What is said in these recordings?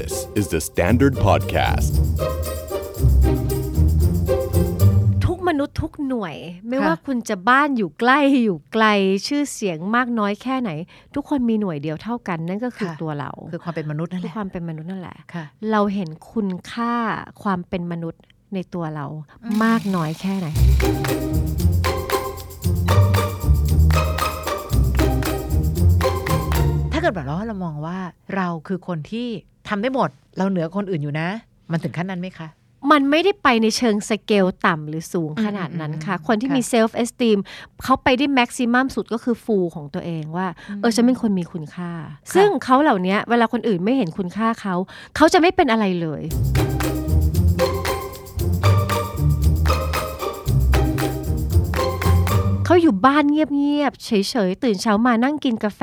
This is the Standard Podcast. ทุกมนุษย์ทุกหน่วย ไม่ค่ะว่าคุณจะบ้านอยู่ใกล้อยู่ไกลชื่อเสียงมากน้อยแค่ไหน ทุกคนมีหน่วยเดียวเท่ากัน นั่นก็คือค่ะตัวเรา คือความเป็นมนุษย์นั่นแหคือละความเป็นมนุษย์นั่นแหละค่ะเราเห็นคุณค่าความเป็นมนุษย์ในตัวเรามากน้อยแค่ไหน เกิดแบบว่าเรามองว่าเราคือคนที่ทำได้หมด เราเหนือคนอื่นอยู่นะ มันถึงขั้นนั้นไหมคะมันไม่ได้ไปในเชิงสเกลต่ำหรือสูงขนาดนั้นค่ะ คนที่มี self-esteem เขาไปได้ maximum สุดก็คือ full ของตัวเองว่า เออฉันเป็นคนมีคุณค่า ซึ่งเขาเหล่านี้เวลาคนอื่นไม่เห็นคุณค่าเขา เขาจะไม่เป็นอะไรเลย อยู่บ้านเงียบๆเฉยๆตื่นเช้ามานั่งกินกาแฟ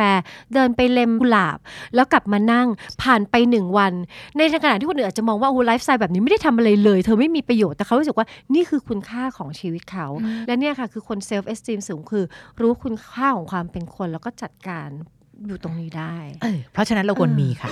เดินไปเล็มกุหลาบ แล้วกลับมานั่งผ่านไปหนึ่งวัน ในขณะที่คนอื่นอาจจะมองว่าโอ้ไลฟ์สไตล์แบบนี้ไม่ได้ทำอะไรเลย เธอไม่มีประโยชน์แต่เขารู้สึกว่านี่คือคุณค่าของชีวิตเขา และเนี่ยค่ะคือคน self esteem สูงคือ รู้คุณค่าของความเป็นคนแล้วก็จัดการอยู่ตรงนี้ได้เออเพราะฉะนั้นเราควรเออมีค่ะ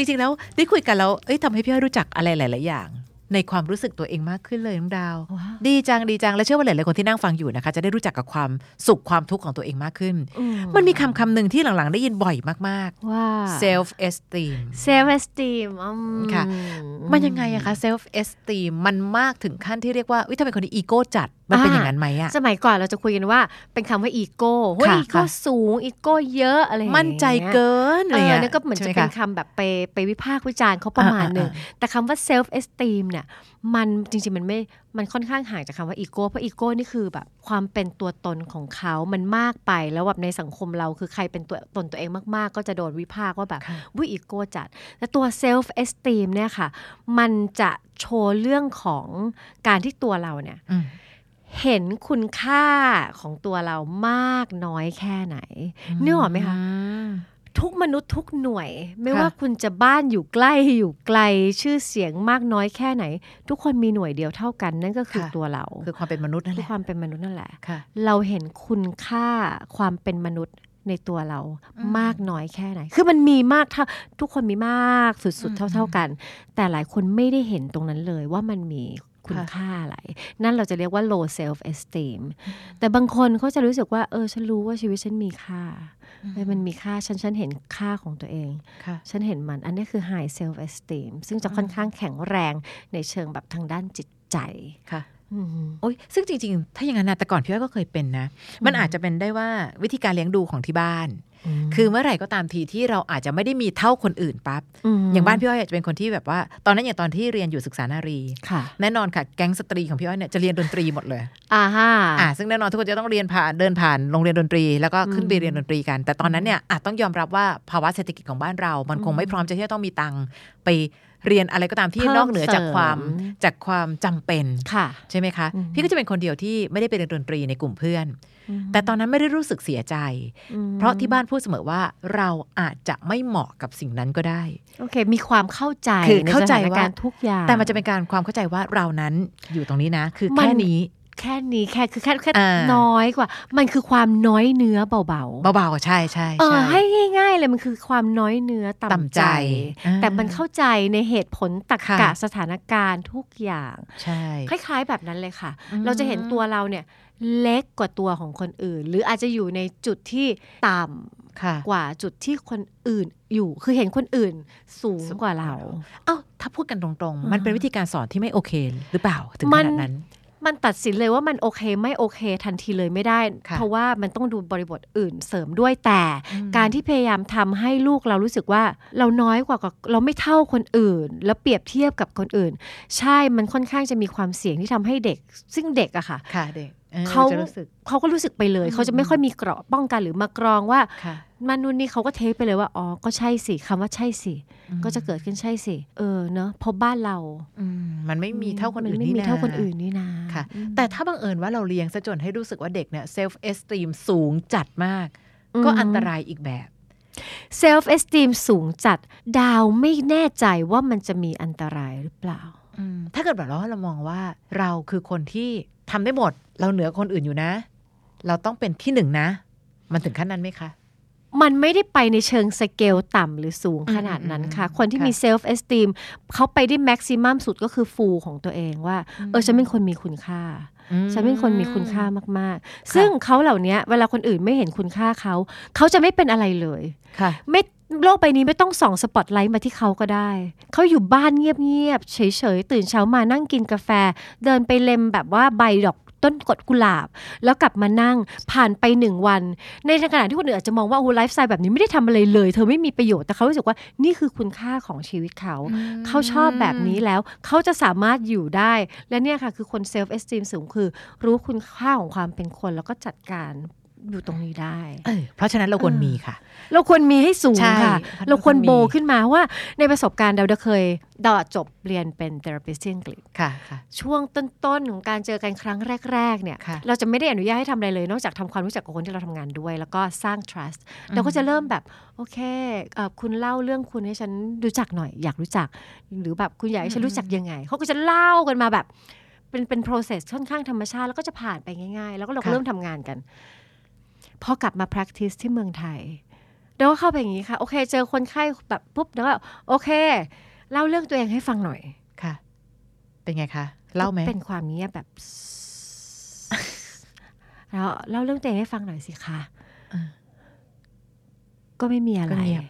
จริงๆแล้วได้คุยกันแล้วเอ้ยทำให้พี่อ้อยรู้จักอะไรหลาย ๆ อย่าง ในความรู้สึกตัวเองมากขึ้นเลยน้องดาวว้าวดีจังดีจังและเชื่อว่าหลายๆคนที่นั่งฟังอยู่นะคะ จะได้รู้จักกับความสุขความทุกข์ของตัวเองมากขึ้นอืมันมีคำคำหนึ่งที่หลังๆ ได้ยินบ่อยมากว่าๆ self esteem self esteemค่ะมันยังไงอะคะ self esteem มันมากถึงขั้นที่เรียกว่าวิถ้าเป็นคนที่อีโก้จัด มันเป็นอย่างนั้นไหมอะสมัยก่อนเราจะคุยกันว่าเป็นคำว่าอีโก้เฮ้ยค่ะอีโก้ค่ะสูงอีโก้เยอะอะไรอย่างเงี้ยมั่นใจเกินเออะไรอเงี้ยนั่นก็เหมือนจะใช่ไเป็นคำแบบไปไปวิพากษ์วิจารณ์เขาประมาณหนึ่งอ่าอ่าแต่คำว่า self esteem เนี่ยมันจริงๆมันไม่มันค่อนข้างห่างจากคำว่าอีโก้เพราะอีโก้นี่คือแบบความเป็นตัวตนของเขามันมากไปแล้วแบบในสังคมเราคือใครเป็นตัวตนตัวเองมากๆ ก็จะโดนวิพากษ์ว่าแบบค่ะวิอีโก้จัด แต่ตัว self esteem เนี่ยค่ะ มันจะโชว์เรื่องของการที่ตัวเราเนี่ยอืม เห็นคุณค่าของตัวเรามากน้อยแค่ไหนนึกออกไหมคะอืมทุกมนุษย์ทุกหน่วย ไม่ค่ะว่าคุณจะบ้านอยู่ใกล้อยู่ไกลชื่อเสียงมากน้อยแค่ไหน ทุกคนมีหน่วยเดียวเท่ากัน นั่นก็คือตัวเรา คือความเป็นมนุษย์นั่นคืแหอละความเป็นมนุษย์นั่นแหละค่ะเราเห็นคุณค่าความเป็นมนุษย์ในตัวเรามากน้อยแค่ไหน คือมันมีมากเท่าทุกคนมีมากสุดๆเท่า ๆกัน แต่หลายคนไม่ได้เห็นตรงนั้นเลยว่ามันมี คุณค่ะค่าอะไร นั่นเราจะเรียกว่า low self esteem แต่บางคนเขาจะรู้สึกว่า เออ ฉันรู้ว่าชีวิตฉันมีค่าเออมันมีค่า ฉันฉันเห็นค่าของตัวเองค่ะฉันเห็นมัน อันนี้คือ high self esteem ซึ่งจะค่อนข้างแข็งแรงในเชิงแบบทางด้านจิตใจค่ะอืม โอ้ยซึ่งจริง ๆ ถ้าอย่างนั้นนะแต่ก่อนพี่อ้อยก็เคยเป็นนะ มันอาจจะเป็นได้ว่าวิธีการเลี้ยงดูของที่บ้าน คือเมื่อไหร่ก็ตามทีที่เราอาจจะไม่ได้มีเท่าคนอื่นปั๊บ อย่างบ้านพี่อ้อยอาจจะเป็นคนที่แบบว่า ตอนนั้นอย่างตอนที่เรียนอยู่ศึกษานารีค่ะแน่นอนค่ะ แก๊งสตรีของพี่อ้อยเนี่ยจะเรียนดนตรีหมดเลย อ่าฮะอ่าซึ่งแน่นอนทุกคนจะต้องเรียนผ่านเดินผ่านโรงเรียนดนตรี แล้วก็ขึ้นไปอืมเรียนดนตรีกัน แต่ตอนนั้นเนี่ยอาจต้องยอมรับว่าภาวะเศรษฐกิจของบ้านเรา มันคงไม่พร้อมจะที่จะต้องมีตังค์ไป เรียนอะไรก็ตามที่เพิ่มนอกเหนือจากความเสริมจากความจำเป็นค่ะใช่ไหมคะอืมพี่ก็จะเป็นคนเดียวที่ไม่ได้ไปเรียนดนตรีในกลุ่มเพื่อนอืมแต่ตอนนั้นไม่ได้รู้สึกเสียใจอืมเพราะที่บ้านพูดเสมอว่าเราอาจจะไม่เหมาะกับสิ่งนั้นก็ได้โอเค มีความเข้าใจคือเข้าใจนสถนว่าการณ์ทุกอย่างแต่มันจะเป็นการความเข้าใจว่าเรานั้นอยู่ตรงนี้นะ คือมันแค่นี้ แค่นี้แค่คือแค่แค่อ่าน้อยกว่า มันคือความน้อยเนื้อเบาเบาๆ ใช่ใช่ๆเอใช่อให้ง่าย ๆ เลยมันคือความน้อยเนื้อต่ำต่ำใจใจอ่าแต่มันเข้าใจในเหตุผลตรรค่ะกะสถานการณ์ทุกอย่างใช่คล้ายๆแบบนั้นเลยค่ะอืมเราจะเห็นตัวเราเนี่ยเล็กกว่าตัวของคนอื่น หรืออาจจะอยู่ในจุดที่ต่ำค่ะกว่าจุดที่คนอื่นอยู่คือเห็นคนอื่นสูงกว่าเรา เอ้าถ้าพูดกันตรงๆ มันเป็นวิธีการสอนที่ไม่โอเค หรือเปล่า ถึงมัขนนาดนั้น มันตัดสินเลยว่ามันโอเคไม่โอเคทันทีเลยไม่ได้ค่ะเพราะว่ามันต้องดูบริบทอื่นเสริมด้วยแต่ การที่พยายามทำให้ลูกเรารู้สึกว่าเราน้อยกว่ากับเราไม่เท่าคนอื่น แล้วเปรียบเทียบกับคนอื่น ใช่มันค่อนข้างจะมีความเสี่ยงที่ทำให้เด็ก ซึ่งเด็กอะค่ะค่ะเด็กออ เขาจะรู้สึกเขาก็รู้สึกไปเลย เขาจะไม่ค่อยมีเกราะป้องกันหรือมากรองว่าค่ะมันนู่นนี่เขาก็ take ไปเลยว่าอ๋อก็ใช่สิคำว่าใช่สิอืมก็จะเกิดขึ้นใช่สิเออเนอะเพราะบ้านเราอืมมันไม่มีเท่าคนอื่นไม่นี่มีนะเท่าคนอื่นนี่นะค่ะ แต่ถ้าบังเอิญว่าเราเลี้ยงซะจนให้รู้สึกว่าเด็กเนี่ย self esteem สูงจัดมาก ก็อันตรายอีกแบบ self esteem สูงจัดดาวไม่แน่ใจว่ามันจะมีอันตรายหรือเปล่าอืมถ้าเกิดแบบว่าเรามองว่าเราคือคนที่ ทำได้หมด เราเหนือคนอื่นอยู่นะ เราต้องเป็นที่หนึ่งนะ มันถึงขั้นนั้นไหมคะ มันไม่ได้ไปในเชิงสเกลต่ำหรือสูงขนาดนั้นค่ะ คนที่มี self esteem เขาไปได้ maximum สุดก็คือ full ของตัวเองว่า เออฉันเป็นคนมีคุณค่าฉันเป็นคนมีคุณค่ามาก ๆ ซึ่งเขาเหล่านี้เวลาคนอื่นไม่เห็นคุณค่าเขา เขาจะไม่เป็นอะไรเลยค่ะไม่ โลกใบนี้ไม่ต้องส่องสปอตไลท์มาที่เขาก็ได้ เขาอยู่บ้านเงียบๆ เฉยๆ ตื่นเช้ามานั่งกินกาแฟ เดินไปเล็มแบบว่าใบดอกต้นกดกุหลาบ แล้วกลับมานั่งผ่านไปหนึ่งวัน ในขณะที่คนอื่นอาจจะมองว่าโอ้ไลฟ์สไตล์แบบนี้ไม่ได้ทำอะไรเลย เธอไม่มีประโยชน์แต่เขารู้สึกว่านี่คือคุณค่าของชีวิตเขา เขาชอบแบบนี้แล้วเขาจะสามารถอยู่ได้ และเนี่ยค่ะคือคน self esteem สูงคือ รู้คุณค่าของความเป็นคนแล้วก็จัดการ อยู่ตรงนี้ได้เออเพราะฉะนั้นเราควรมีค่ะ เราควรมีให้สูงใช่ค่ะเพราะเราควรเราควรมีโบขึ้นมาว่าในประสบการณ์เราเคยดาจบเรียนเป็น therapist ที่อังกฤษค่ะค่ะ ช่วงต้นๆของการเจอกันครั้งแรกๆเนี่ยค่ะเราจะไม่ได้อนุญาตให้ทำอะไรเลย นอกจากทำความรู้จักกับคนที่เราทำงานด้วย แล้วก็สร้าง trust เราก็จะเริ่มแบบโอเคเอ่อคุณเล่าเรื่องคุณให้ฉันรู้จักหน่อย อยากรู้จัก หรือแบบคุณอยากให้ฉันรู้จักยังไงเขาก็จะเล่ากันมาแบบเป็นเป็น process ค่อนข้างธรรมชาติแล้วก็จะผ่านไปง่าย ๆ แล้วก็เราก็เริ่มทำงานกัน พอกลับมา practice ที่เมืองไทยเราก็เข้าไปอย่างนี้ค่ะ โอเค เจอคนไข้แบบปุ๊บแล้วก็โอเค เล่าเรื่องตัวเองให้ฟังหน่อยค่ะ เป็นไงคะเล่าไหมเป็นความเงียบแบบแล้วเล่าเรื่องตัวเองให้ฟังหน่อยสิคะเออก็ไม่มีอะไรก็เงียบ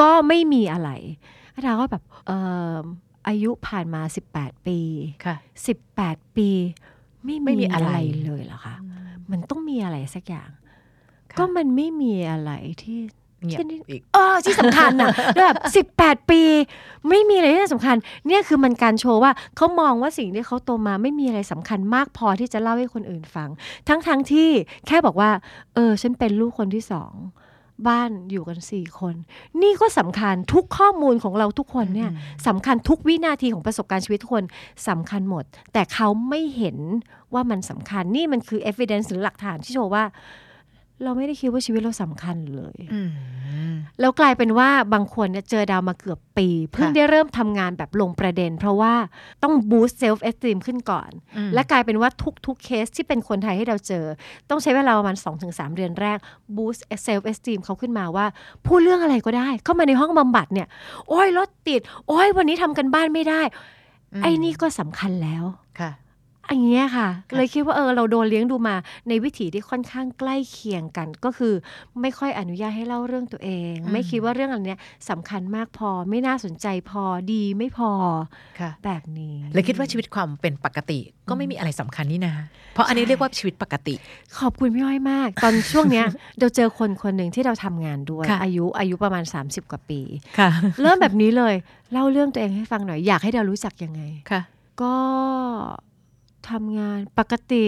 ก็ไม่มีอะไรเราก็แบบเอ่ออายุผ่านมา18ปีค่ะ18ปี ไม่ไม่มีมีอะอะไรไรเลยเหรอคะมันต้องมีอะไรสักอย่างค่ะ ก็มันไม่มีอะไรที่เงียบที่นี่อีกเออที่สำคัญนะแบบสิบแปดปี ไม่มีอะไรที่สำคัญ เนี่ยคือมันการโชว์ว่าเขามองว่าสิ่งที่เขาโตมาไม่มีอะไรสำคัญมากพอที่จะเล่าให้คนอื่นฟัง ทั้งทั้งที่แค่บอกว่า เออ ฉันเป็นลูกคนที่สองบ้านอยู่กันสี่คน นี่ก็สำคัญทุกข้อมูลของเราทุกคนเนี่ยสำคัญทุกวินาทีของประสบการณ์ชีวิตทุกคนสำคัญหมด แต่เขาไม่เห็นว่ามันสำคัญนี่มันคือ evidence หรือหลักฐานที่โชว์ว่า เราไม่ได้คิดว่าชีวิตเราสำคัญเลยอืมแล้วกลายเป็นว่าบางคนเนี่ยเจอดาวมาเกือบปี เพิ่งได้เริ่มทำงานแบบลงประเด็น เพราะว่าต้อง boost self esteem ขึ้นก่อนอืมและกลายเป็นว่าทุกๆเคสที่เป็นคนไทยให้เราเจอ ต้องใช้เวลาประมาณ 2-3 เดือนแรก boost self esteem เขาขึ้นมาว่า พูดเรื่องอะไรก็ได้ เข้ามาในห้องบำบัดเนี่ย โอ้ยรถติด โอ้ยวันนี้ทำกันบ้านไม่ได้ ไอ้นี่ก็สำคัญแล้วค่ะ อันเนี้ยค่ะค่ะ เลยคิดว่าเออเราโดนเลี้ยงดูมาในวิถีที่ค่อนข้างใกล้เคียงกัน ก็คือไม่ค่อยอนุญาตให้เล่าเรื่องตัวเอง ไม่คิดว่าเรื่องอันเนี้ยสำคัญมากพอ ไม่น่าสนใจพอดีไม่พอค่ะแบบนี้เลยคิดว่าชีวิตความเป็นปกติก็ไม่มีอะไรสำคัญนี่นะ เพราะอันนี้เรียกว่าชีวิตปกติ ขอบคุณพี่อ้อยมาก ตอนช่วงเนี้ยเราเจอคนคนหนึ่งที่เราทำงานด้วยค่ะอายุอายุประมาณ 30 กว่าปีค่ะเริ่มแบบนี้เลยเล่าเรื่องตัวเองให้ฟังหน่อยอยากให้เรารู้จักยังไงค่ะ ก็ ทำงานปกติ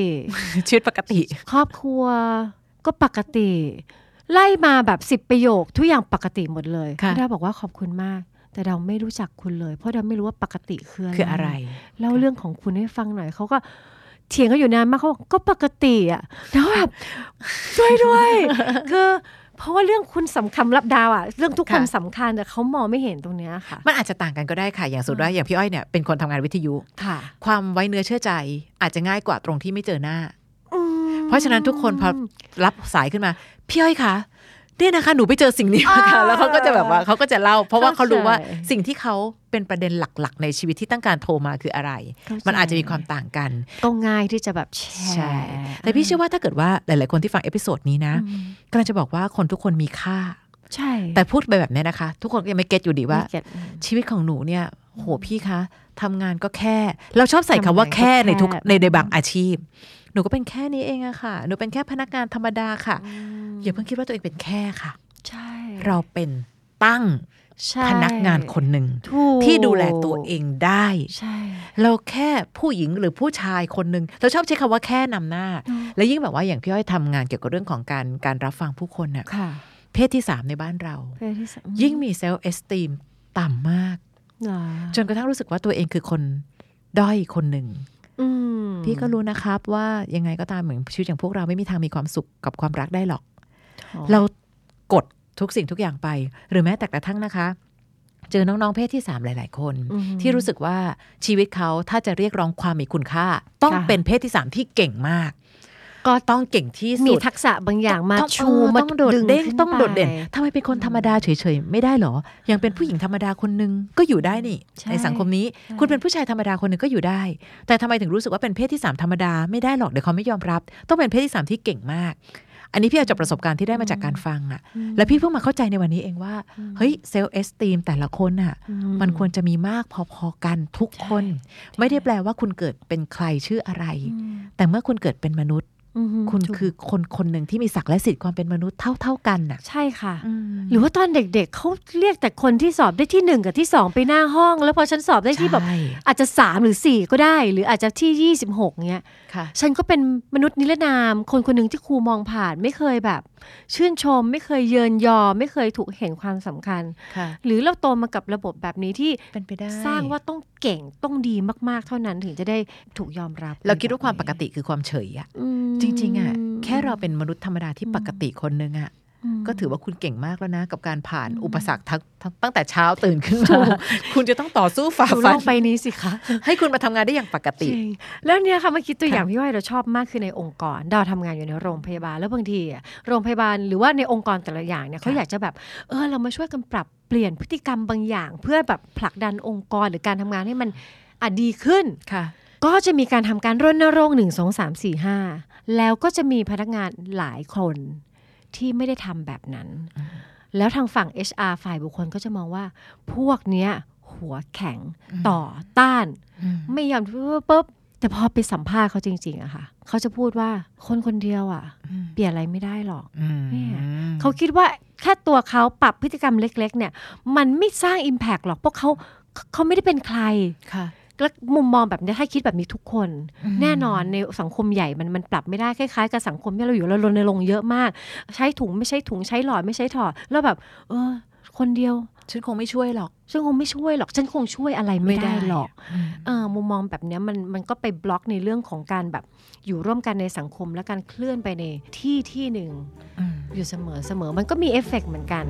ชีวิตปกติ ครอบครัวก็ปกติ ไล่มาแบบสิบประโยคทุกอย่างปกติหมดเลยค่ะดาบอกว่าขอบคุณมาก แต่เราไม่รู้จักคุณเลย เพราะเราไม่รู้ว่าปกติคืออะไรคืออะไรเล่าเรื่องของคุณให้ฟังหน่อยเขาก็เถียงกันอยู่นานมากเขาบอกก็ปกติอะแล้วแบบช่วยด้วย คือ เพราะว่าเรื่องคุณสำคัญรับดาวอะเรื่องทุกคนค่ะสำคัญแต่เขามองไม่เห็นตรงเนี้ยค่ะ มันอาจจะต่างกันก็ได้ค่ะ อย่างสุดว่าอย่างพี่อ้อยเนี่ยเป็นคนทำงานวิทยุค่ะ ความไว้เนื้อเชื่อใจอาจจะง่ายกว่าตรงที่ไม่เจอหน้าอืมเพราะฉะนั้นทุกคนพอรับสายขึ้นมา พี่อ้อยคะ เนี่ยนะคะหนูไปเจอสิ่งนี้มาค่ะอ่าแล้วเขาก็จะแบบว่าเขาก็จะเล่า เพราะว่าเขารู้ว่าเข้าใจสิ่งที่เขาเป็นประเด็นหลักๆ ในชีวิตที่ต้องการโทรมาคืออะไรเข้าใจมันอาจจะมีความต่างกันก็ง่ายที่จะแบบแชร์ใช่แต่พี่เชื่อว่าถ้าเกิดว่าหลาย ๆ คนที่ฟัง episode นี้นะอืมกำลังจะบอกว่าคนทุกคนมีค่าใช่ แต่พูดไปแบบนี้นะคะ ทุกคนก็ยังไม่ get อยู่ดีว่าไม่ get ชีวิตของหนูเนี่ยโหพี่คะทำงานก็แค่ เราชอบใส่คำว่าแค่ในทุกทำงานก็แค่ในในบางอาชีพ หนูก็เป็นแค่นี้เองอะค่ะ หนูเป็นแค่พนักงานธรรมดาค่ะ อย่าเพิ่งคิดว่าตัวเองเป็นแค่ค่ะ ใช่ เราเป็นตั้งใช่พนักงานคนหนึ่งถูกที่ดูแลตัวเองได้ใช่เราแค่ผู้หญิงหรือผู้ชายคนหนึ่งเราชอบใช้คำว่าแค่นำหน้า แล้วยิ่งแบบว่าอย่างพี่อ้อยทำงานเกี่ยวกับเรื่องของการการรับฟังผู้คนน่ะค่ะเพศที่สามในบ้านเราเพศที่สามยิ่งมีเซลล์เอสตีมต่ำมากเหรอจนกระทั่งรู้สึกว่าตัวเองคือคนด้อยคนหนึ่งอืม พี่ก็รู้นะครับว่ายังไงก็ตามเหมือนชีวิตอย่างพวกเราไม่มีทางมีความสุขกับความรักได้หรอก เรากดทุกสิ่งทุกอย่างไป หรือแม้แต่กระทั่งนะคะ เจอน้องๆเพศที่สามหลาย ๆ คนอือหือที่รู้สึกว่าชีวิตเขาถ้าจะเรียกร้องความมีคุณค่า ต้องค่ะเป็นเพศที่สามที่เก่งมาก ก็ต้องเก่งที่สุด มีทักษะบางอย่างมาต้องชูเออมาต้องโดดเด้งขึ้นต้องโดดเด่นไปทำไมเป็นคนธรรมดาเฉยๆ ไม่ได้เหรอ ยังเป็นผู้หญิงธรรมดาคนหนึงก็อยู่ได้นี่ใช่ในสังคมนี้ใช่คุณเป็นผู้ชายธรรมดาคนหนึ่งก็อยู่ได้ แต่ทำไมถึงรู้สึกว่าเป็นเพศที่สามธรรมดาไม่ได้หรอกเดี๋ยวเขาไม่ยอมรับ ต้องเป็นเพศที่สามที่เก่งมากอันนี้พี่เอาจากประสบการณ์ที่ได้มาจากการฟังอะแล้วพี่เพิ่งมาเข้าใจในวันนี้เองว่า เฮ้ยเซลล์เอสตีมแต่ละคนอะอืมันควรจะมีมากพอๆกันทุกคน ไม่ได้แปลว่าคุณเกิดเป็นใครชื่ออะไรอืมแต่เมื่อคุณเกิดเป็นมนุษย์อืม คุณถูกคือคนคนหนึ่งที่มีศักดิ์และสิทธิ์ความเป็นมนุษย์เท่าๆกันน่ะ ใช่ค่ะอืมหรือว่าตอนเด็กๆเขาเรียกแต่คนที่สอบได้ที่หนึ่งกับที่สองไปหน้าห้อง แล้วพอฉันสอบได้ที่แบบใช่อาจจะสามหรือสี่ก็ได้ หรืออาจจะที่ยี่สิบหกเนี้ยค่ะฉันก็เป็นมนุษย์นิรนาม คนคนหนึ่งที่ครูมองผ่านไม่เคยแบบ ชื่นชม ไม่เคยเยินยอไม่เคยถูกเห็นความสำคัญค่ะหรือเราโตมากับระบบแบบนี้ที่เป็นไปได้สร้างว่าต้องเก่งต้องดีมากๆเท่านั้นถึงจะได้ถูกยอมรับ เราคิดว่าความปกติคือความเฉยอะอืมจริง ๆอะแค่เราเป็นมนุษย์ธรรมดาที่ปกติคนหนึ่งอะมก็ถือว่าคุณเก่งมากแล้วนะ กับการผ่านอืมอุปสรรคทั้งทั้งตั้งแต่เช้าตื่นขึ้นถูมากคุณจะต้องต่อสู้ฝ่าดูโลฟันกใบนี้สิคะ ให้คุณมาทำงานได้อย่างปกจติริงแล้วเนี่ยค่ะเมื่อกี้ตัวค่ะอย่างพี่ว่าเราชอบมากคือในองค์กรดาวทำงานอยู่ในโรงพยาบาลแล้วบางทีอะโรงพยาบาลหรือว่าในองค์กรแต่ละอย่างเนี่ยเขาอยากจะแบบเออเรามาช่วยกันปรับเปลี่ยนพฤติกรรมบางอย่าง เพื่อแบบผลักดันองค์กรหรือการทำงานให้มันอะดีขึ้นค่ะ ก็จะมีการทำการรณรงค์หนึ่งสองสามสี่ห้า แล้วก็จะมีพนักงานหลายคนที่ไม่ได้ทำแบบนั้น แล้วทางฝั่ง HR ฝ่ายบุคคลก็จะมองว่า พวกเนี้ยหัวแข็งต่อต้าน ไม่ยอมปุ๊บปุ๊บแต่พอไปสัมภาษณ์เขาจริงๆอะค่ะ เขาจะพูดว่าคนคนเดียวอะเปลี่ยนอะไรไม่ได้หรอกอืมเนี่ยเขาคิดว่าแค่ตัวเขาปรับพฤติกรรมเล็ก ๆ เนี่ย มันไม่สร้าง Impact หรอกเพราะเขาเขาไม่ได้เป็นใครค่ะ แล้วมุมมองแบบนี้ถ้าคิดแบบนี้ทุกคนอืมแน่นอนในสังคมใหญ่มันมันปรับไม่ได้คล้ายๆกับสังคมที่เราอยู่เรารณรงค์เยอะมาก ใช้ถุงไม่ใช้ถุงใช้หลอดไม่ใช้หลอดแล้วแบบ เออ คนเดียวฉันคงไม่ช่วยหรอก ฉันคงไม่ช่วยหรอก ฉันคงช่วยอะไรไม่ได้หรอกอืมเออมุมมองแบบเนี้ยมันมันก็ไปบล็อกในเรื่องของการแบบอยู่ร่วมกันในสังคมและการเคลื่อนไปในที่ที่หนึ่งอืมอยู่เสมอเสมอมันก็มีเอฟเฟกต์เหมือนกัน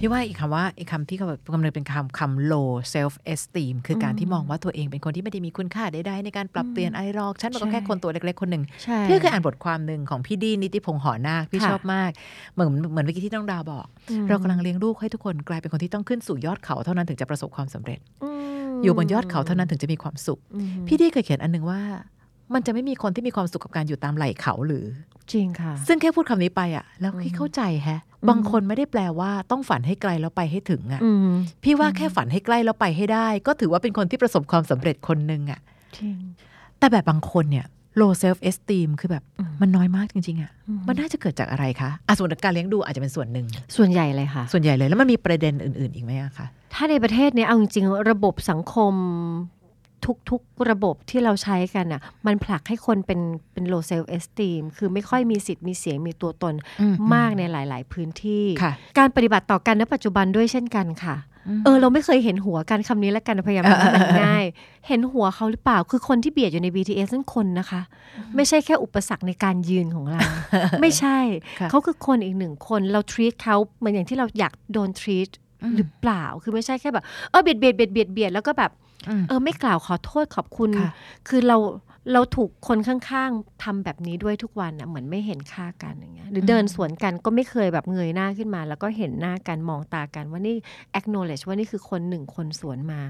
พี่ว่าอีกคำว่าอีกคำที่เขาแบบกำลังเป็นคำคำ low self esteem คือการที่มองว่าตัวเองเป็นคนที่ไม่ได้มีคุณค่าใดๆในการปรับเปลี่ยนอะไรหรอก ฉันมันก็ใช่แค่คนตัวเล็กๆคนหนึ่งใช่พี่เคยอ่านบทความหนึ่งของพี่ดี้นิติพงษ์ห่อนาคพี่ค่ะชอบมาก เหมือนเหมือนเมื่อกี้ที่น้องดาวบอกอืมเรากำลังเลี้ยงลูกให้ทุกคนกลายเป็นคนที่ต้องขึ้นสู่ยอดเขาเท่านั้นถึงจะประสบความสำเร็จมอยู่บนยอดเขาเท่านั้นถึงจะมีความสุขอืมพี่ดีเคยเขียนอันหนึงว่า มันจะไม่มีคนที่มีความสุขกับการอยู่ตามไหล่เขาหรือ จริงค่ะ ซึ่งแค่พูดคำนี้ไปอะแล้วพี่เข้าใจแฮะ บางคนไม่ได้แปลว่าต้องฝันให้ไกลแล้วไปให้ถึงอะอืมพี่ว่าแค่ฝันให้ใกล้แล้วไปให้ได้ ก็ถือว่าเป็นคนที่ประสบความสำเร็จคนหนึ่งอะจริงแต่แบบบางคนเนี่ย low self esteem คือแบบอืมมันน้อยมากจริงๆอะอืมมันน่าจะเกิดจากอะไรคะอะส่วนการเลี้ยงดูอาจจะเป็นส่วนหนึ่ง ส่วนใหญ่เลยค่ะ ส่วนใหญ่เลยแล้วมันมีประเด็นอื่น ๆ อีกไหมอะคะ ถ้าในประเทศเนี้ยเอาจริงๆระบบสังคม ทุกๆระบบที่เราใช้กันอะมันผลักให้คนเป็นเป็น low self esteem คือไม่ค่อยมีสิทธิ์มีเสียงมีตัวตนอืมมากในหลาย ๆ พื้นที่ค่ะการปฏิบัติต่อกันในปัจจุบันด้วยเช่นกันค่ะเออเราไม่เคยเห็นหัวกันคำนี้แล้วกันพยายามทำให้มันง่าย เห็นหัวเขาหรือเปล่าคือคนที่เบียดอยู่ใน BTS นั่นคนนะคะ ไม่ใช่แค่อุปสรรคในการยืนของเรา ไม่ใช่ค่ะเขาคือคนอีกหนึ่งคนเรา treat เขาเหมือนอย่างที่เราอยากโดน treat หรือเปล่า คือไม่ใช่แค่แบบเออเบียดเบียดเบียดเบียดเบียดแล้วก็แบบอืม เออไม่กล่าวขอโทษขอบคุณค่ะคือเราเราถูกคนข้างๆทำแบบนี้ด้วยทุกวันอะเหมือนไม่เห็นค่ากันอย่างเงี้ยหรือเดินสวนกันก็ไม่เคยแบบเงยหน้าขึ้นมา แล้วก็เห็นหน้ากันมองตากันว่านี่ acknowledge ว่านี่คือคนหนึ่งคนสวนมา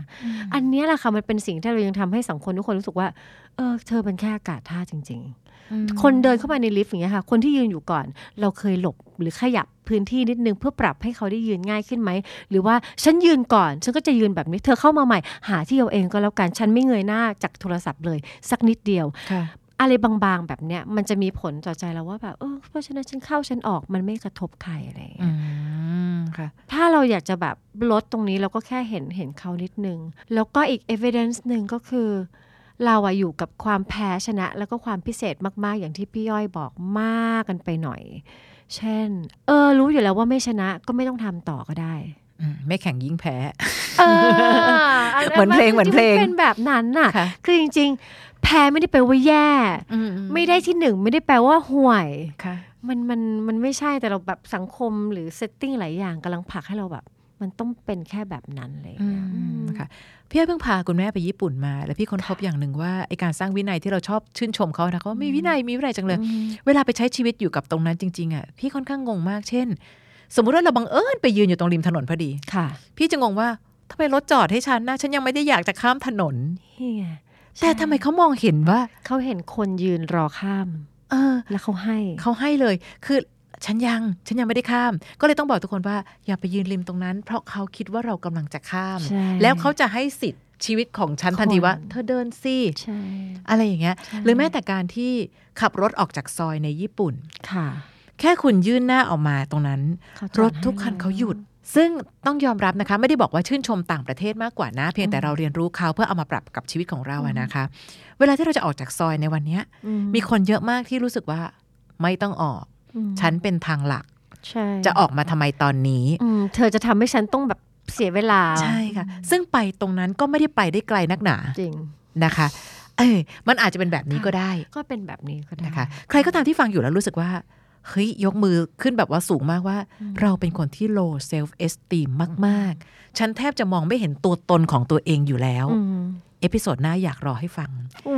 อันเนี้ยแหละค่ะมันเป็นสิ่งที่เรายังทำให้สังคมทุกคนรู้สึกว่า เออ เธอเป็นแค่อากาศท่าจริง ๆ คนเดินเข้ามาในลิฟต์อย่างเงี้ยค่ะ คนที่ยืนอยู่ก่อน เราเคยหลบหรือขยับเพื้นที่นิดนึงเพื่อปรับให้เขาได้ยืนง่ายขึ้นไหม หรือว่าฉันยืนก่อน ฉันก็จะยืนแบบนี้เธอเข้ามาใหม่ หาที่เอาเองก็แล้วกันฉันไม่เงยหน้าจากโทรศัพท์เลย สักนิดเดียวค่ะอะไรบางๆ แบบเนี้ยมันจะมีผลต่อใจเราว่าแบบเออเพราะฉะนั้นฉันเข้าฉันออกมันไม่กระทบใครอะไรอย่างเงี้อืยมค่ะถ้าเราอยากจะแบบลดตรงนี้เราก็แค่เห็นเห็นเขานิดนึง แล้วก็อีก evidence หนึ่งก็คือ เราอะอยู่กับความแพ้ชนะ แล้วก็ความพิเศษมากๆ อย่างที่พี่ย่อยบอกมากกันไปหน่อย เช่น เออ รู้อยู่แล้วว่าไม่ชนะก็ไม่ต้องทำต่อก็ได้อืมไม่แข่งยิ่งแพ้เออเหมือนเพลงเหมือนเพลงเป็นแบบนั้นน่ะค่ะ คือจริง ๆ แพ้ไม่ได้แปลว่าแย่ ไม่ได้ที่หนึ่งไม่ได้แปลว่าห่วยค่ะมันมันมันไม่ใช่แต่เราแบบสังคมหรือเซตติ้งหลายอย่างกำลังผลักให้เราแบบ มันต้องเป็นแค่แบบนั้นเลยอืมค่ะพี่อ้อยเพิ่งพาคุณแม่ไปญี่ปุ่นมา แล้วพี่ค้นพบอย่างหนึ่งว่าไอการสร้างวินัยที่เราชอบชื่นชมเขานะเขาว่ามีวินัยมีวินัยจังเลย เวลาไปใช้ชีวิตอยู่กับตรงนั้นจริงๆอะพี่ค่อนข้างงงมากเช่น สมมุติว่าเราบังเอิญไปยืนอยู่ตรงริมถนนพอดีค่ะ พี่จะงงว่าทำไมรถจอดให้ฉันนะฉันยังไม่ได้อยากจะข้ามถนนนี่ไงแต่ทำไมเขามองเห็นว่าเขาเห็นคนยืนรอข้าม เออ แล้วเขาให้เขาให้เลย คือ ฉันยังฉันยังไม่ได้ข้าม ก็เลยต้องบอกทุกคนว่าอย่าไปยืนริมตรงนั้น เพราะเขาคิดว่าเรากำลังจะข้ามใช่แล้วเขาจะให้สิทธิ์ชีวิตของฉันทันทีว่าคนเธอเดินสิใช่อะไรอย่างเงี้ยใช่หรือแม้แต่การที่ขับรถออกจากซอยในญี่ปุ่นค่ะ แค่คุณยื่นหน้าออกมาตรงนั้นเขาจอดรถทุกคันให้เขาหยุด ซึ่งต้องยอมรับนะคะ ไม่ได้บอกว่าชื่นชมต่างประเทศมากกว่านะ เพียงแต่เราเรียนรู้เขาเพื่อเอามาปรับกับชีวิตของเราอะนะคะ เวลาที่เราจะออกจากซอยในวันเนี้ยอืมีคนเยอะมากที่รู้สึกว่าไม่ต้องออกอืม ฉันเป็นทางหลักใช่จะออกมาทำไมตอนนี้อืมเธอจะทำให้ฉันต้องแบบเสียเวลา ใช่ค่ะ ซึ่งไปตรงนั้นก็ไม่ได้ไปได้ไกลนักหนา จริงนะคะ เออมันอาจจะเป็นแบบนี้ก็ได้ ก็เป็นแบบนี้ก็ได้นะคะ ใครก็ตามที่ฟังอยู่แล้วรู้สึกว่าเฮ้ยยกมือขึ้นแบบว่าสูงมากว่า เราเป็นคนที่ low self esteem มาก ๆ ฉันแทบจะมองไม่เห็นตัวตนของตัวเองอยู่แล้วอืม episode หน้าอยากรอให้ฟัง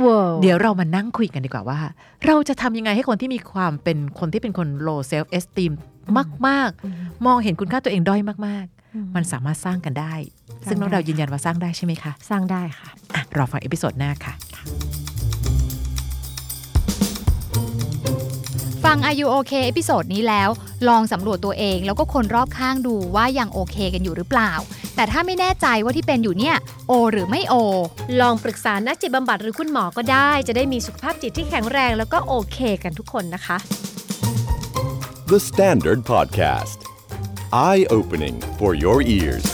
ว้าวเดี๋ยวเรามานั่งคุยกันดีกว่าว่า เราจะทำยังไงให้คนที่มีความเป็นคนที่เป็นคน low self esteem มาก ๆ มองเห็นคุณค่าตัวเองด้อยมาก ๆ มันสามารถสร้างกันได้ ซึ่งน้องดาวยืนยันว่าสร้างได้ใช่ไหมคะ สร้างได้ค่ะอะรอฟัง episode หน้าค่ะ ฟัง Are You OK episode นี้แล้ว ลองสำรวจตัวเองแล้วก็คนรอบข้างดูว่ายังโอเคกันอยู่หรือเปล่า แต่ถ้าไม่แน่ใจว่าที่เป็นอยู่เนี่ยโอ หรือไม่โอ ลองปรึกษานักจิตบำบัดหรือคุณหมอก็ได้ จะได้มีสุขภาพจิตที่แข็งแรงแล้วก็โอเคกันทุกคนนะคะ The Standard Podcast. Eye opening for your ears.